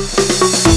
Música